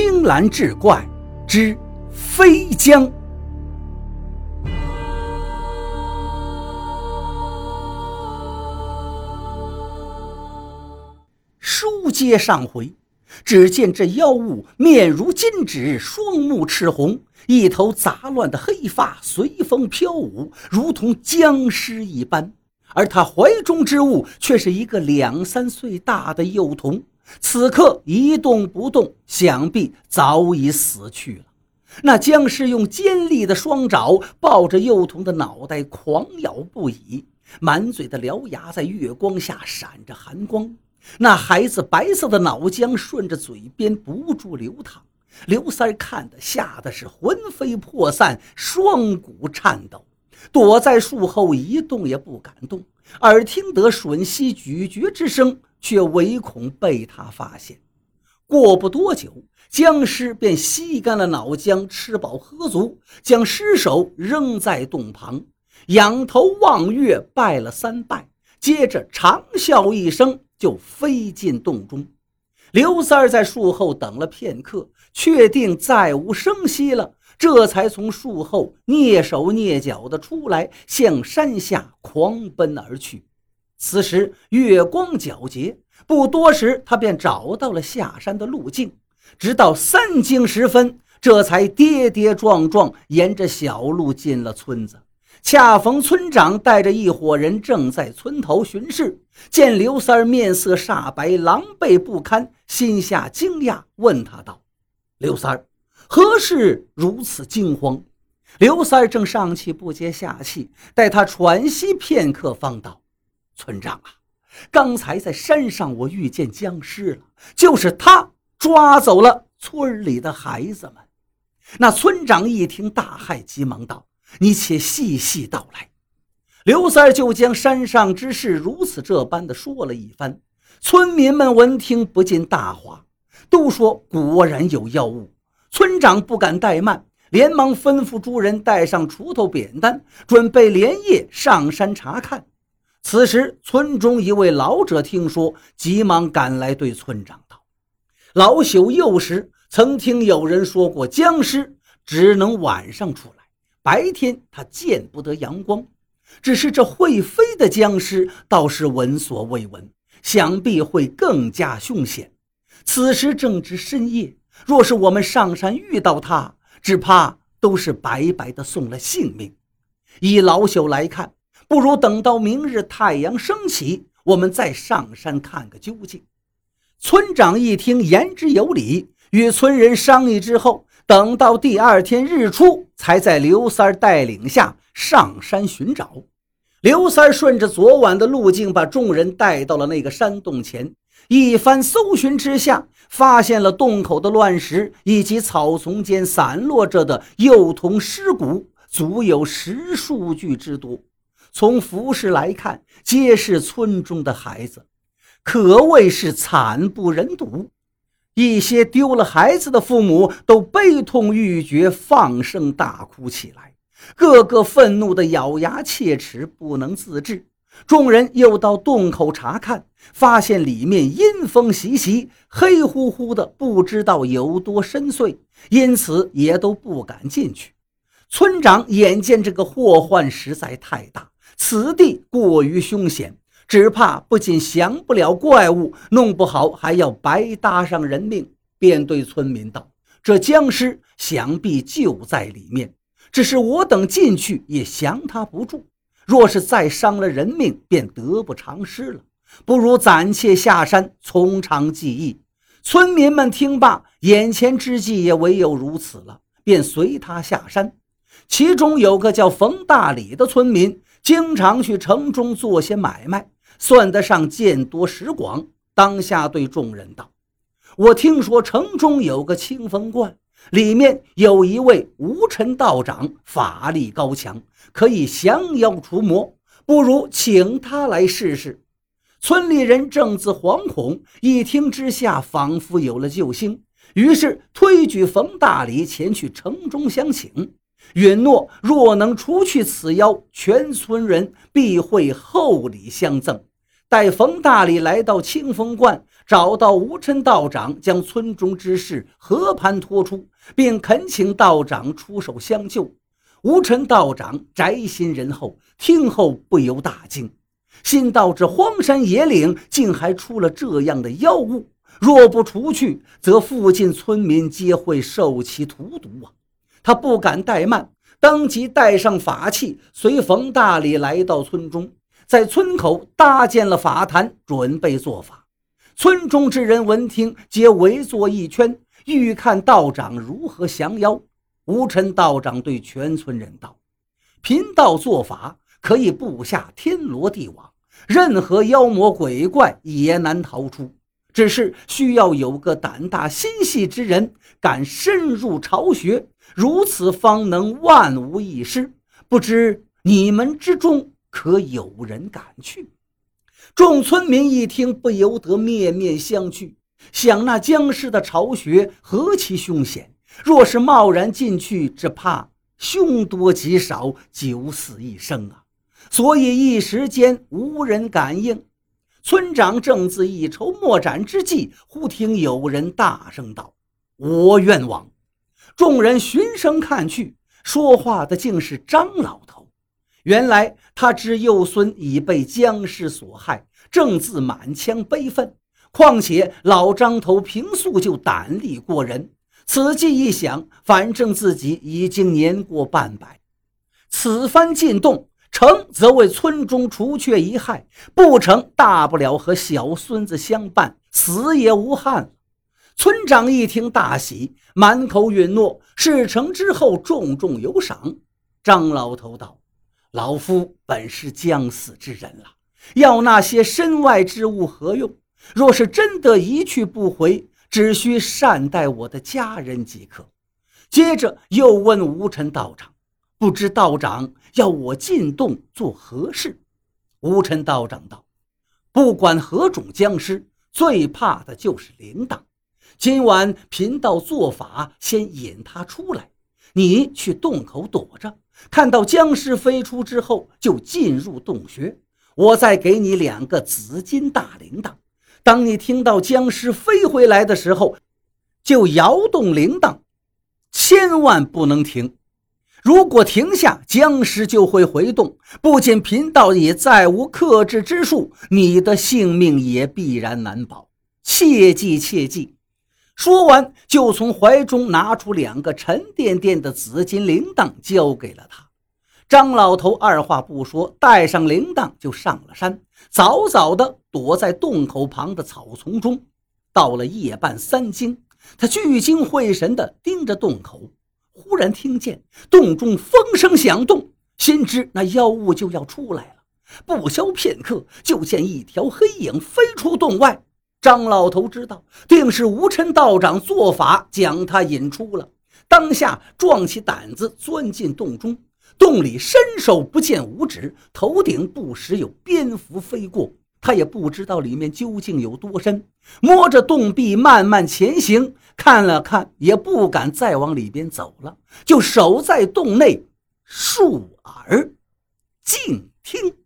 青蓝志怪之飞江。书接上回，只见这妖物面如金纸，双目赤红，一头杂乱的黑发随风飘舞，如同僵尸一般。而他怀中之物却是一个两三岁大的幼童，此刻一动不动，想必早已死去了。那僵尸用尖利的双爪抱着幼童的脑袋，狂咬不已，满嘴的獠牙在月光下闪着寒光。那孩子白色的脑浆顺着嘴边不住流淌，刘三看得吓得是魂飞魄散，双骨颤抖。躲在树后一动也不敢动，耳听得吮吸咀嚼之声，却唯恐被他发现。过不多久，僵尸便吸干了脑浆，吃饱喝足，将尸首扔在洞旁，仰头望月，拜了三拜，接着长啸一声，就飞进洞中。刘三儿在树后等了片刻，确定再无声息了。这才从树后蹑手蹑脚地出来，向山下狂奔而去。此时月光皎洁，不多时，他便找到了下山的路径。直到三更时分，这才跌跌撞撞沿着小路进了村子。恰逢村长带着一伙人正在村头巡视，见刘三儿面色煞白，狼狈不堪，心下惊讶，问他道：“刘三儿。”何事如此惊慌？刘三儿正上气不接下气，待他喘息片刻，方道：“村长啊，刚才在山上我遇见僵尸了，就是他抓走了村里的孩子们。”那村长一听大骇，急忙道：“你且细细道来。”刘三就将山上之事如此这般的说了一番。村民们闻听不禁大哗，都说果然有妖物。村长不敢怠慢，连忙吩咐诸人带上锄头、扁担，准备连夜上山查看。此时，村中一位老者听说，急忙赶来，对村长道：“老朽幼时曾听有人说过，僵尸只能晚上出来，白天他见不得阳光。只是这会飞的僵尸倒是闻所未闻，想必会更加凶险。此时正值深夜。”若是我们上山遇到他，只怕都是白白的送了性命。以老朽来看，不如等到明日太阳升起，我们再上山看个究竟。村长一听，言之有理，与村人商议之后，等到第二天日出，才在刘三带领下上山寻找。刘三顺着昨晚的路径，把众人带到了那个山洞前。一番搜寻之下，发现了洞口的乱石以及草丛间散落着的幼童尸骨，足有十数具之多。从服饰来看，皆是村中的孩子，可谓是惨不忍睹。一些丢了孩子的父母都悲痛欲绝，放声大哭起来，个个愤怒的咬牙切齿，不能自制。众人又到洞口查看，发现里面阴风习习，黑乎乎的，不知道有多深邃，因此也都不敢进去。村长眼见这个祸患实在太大，此地过于凶险，只怕不仅降不了怪物，弄不好还要白搭上人命，便对村民道：“这僵尸想必就在里面，只是我等进去也降他不住。”若是再伤了人命，便得不偿失了。不如暂且下山，从长计议。村民们听罢，眼前之计也唯有如此了，便随他下山。其中有个叫冯大礼的村民，经常去城中做些买卖，算得上见多识广。当下对众人道：“我听说城中有个清风观。”里面有一位无尘道长，法力高强，可以降妖除魔，不如请他来试试。村里人正自惶恐，一听之下，仿佛有了救星，于是推举冯大礼前去城中相请，允诺若能除去此妖，全村人必会厚礼相赠。待冯大礼来到清风观，找到吴琛道长，将村中之事和盘托出，并恳请道长出手相救。吴琛道长宅心仁厚，听后不由大惊，心道这荒山野岭竟还出了这样的妖物，若不除去，则附近村民皆会受其荼毒啊！他不敢怠慢，当即带上法器，随冯大礼来到村中，在村口搭建了法坛，准备做法。村中之人闻听，皆围坐一圈，欲看道长如何降妖。吴尘道长对全村人道：“贫道做法可以布下天罗地网，任何妖魔鬼怪也难逃出。只是需要有个胆大心细之人，敢深入巢穴，如此方能万无一失。不知你们之中可有人敢去？”众村民一听，不由得面面相觑，想那僵尸的巢穴何其凶险！若是贸然进去，只怕凶多吉少，九死一生啊！所以一时间无人敢应。村长正自一筹莫展之际，忽听有人大声道：“我愿往！”众人循声看去，说话的竟是张老头。原来他知幼孙已被僵尸所害，正自满腔悲愤。况且老张头平素就胆力过人。此计一想，反正自己已经年过半百，此番进洞成则为村中除却一害，不成大不了和小孙子相伴，死也无憾。村长一听大喜，满口允诺，事成之后重重有赏。张老头道：“老夫本是将死之人了，要那些身外之物何用？若是真的一去不回。”只需善待我的家人即可。接着又问吴尘道长：“不知道长要我进洞做何事？”吴尘道长道：“不管何种僵尸，最怕的就是铃铛。今晚贫道做法，先引他出来，你去洞口躲着，看到僵尸飞出之后，就进入洞穴。我再给你两个紫金大铃铛。”当你听到僵尸飞回来的时候，就摇动铃铛，千万不能停。如果停下，僵尸就会回动，不仅贫道也再无克制之术，你的性命也必然难保。切记切记！说完，就从怀中拿出两个沉甸甸的紫金铃铛，交给了他。张老头二话不说，带上铃铛就上了山，早早的躲在洞口旁的草丛中。到了夜半三更，他聚精会神地盯着洞口，忽然听见洞中风声响动，心知那妖物就要出来了。不消片刻，就见一条黑影飞出洞外。张老头知道，定是无尘道长做法将他引出了，当下壮起胆子钻进洞中。洞里伸手不见五指，头顶不时有蝙蝠飞过，他也不知道里面究竟有多深。摸着洞壁慢慢前行，看了看也不敢再往里边走了，就守在洞内，竖耳静听。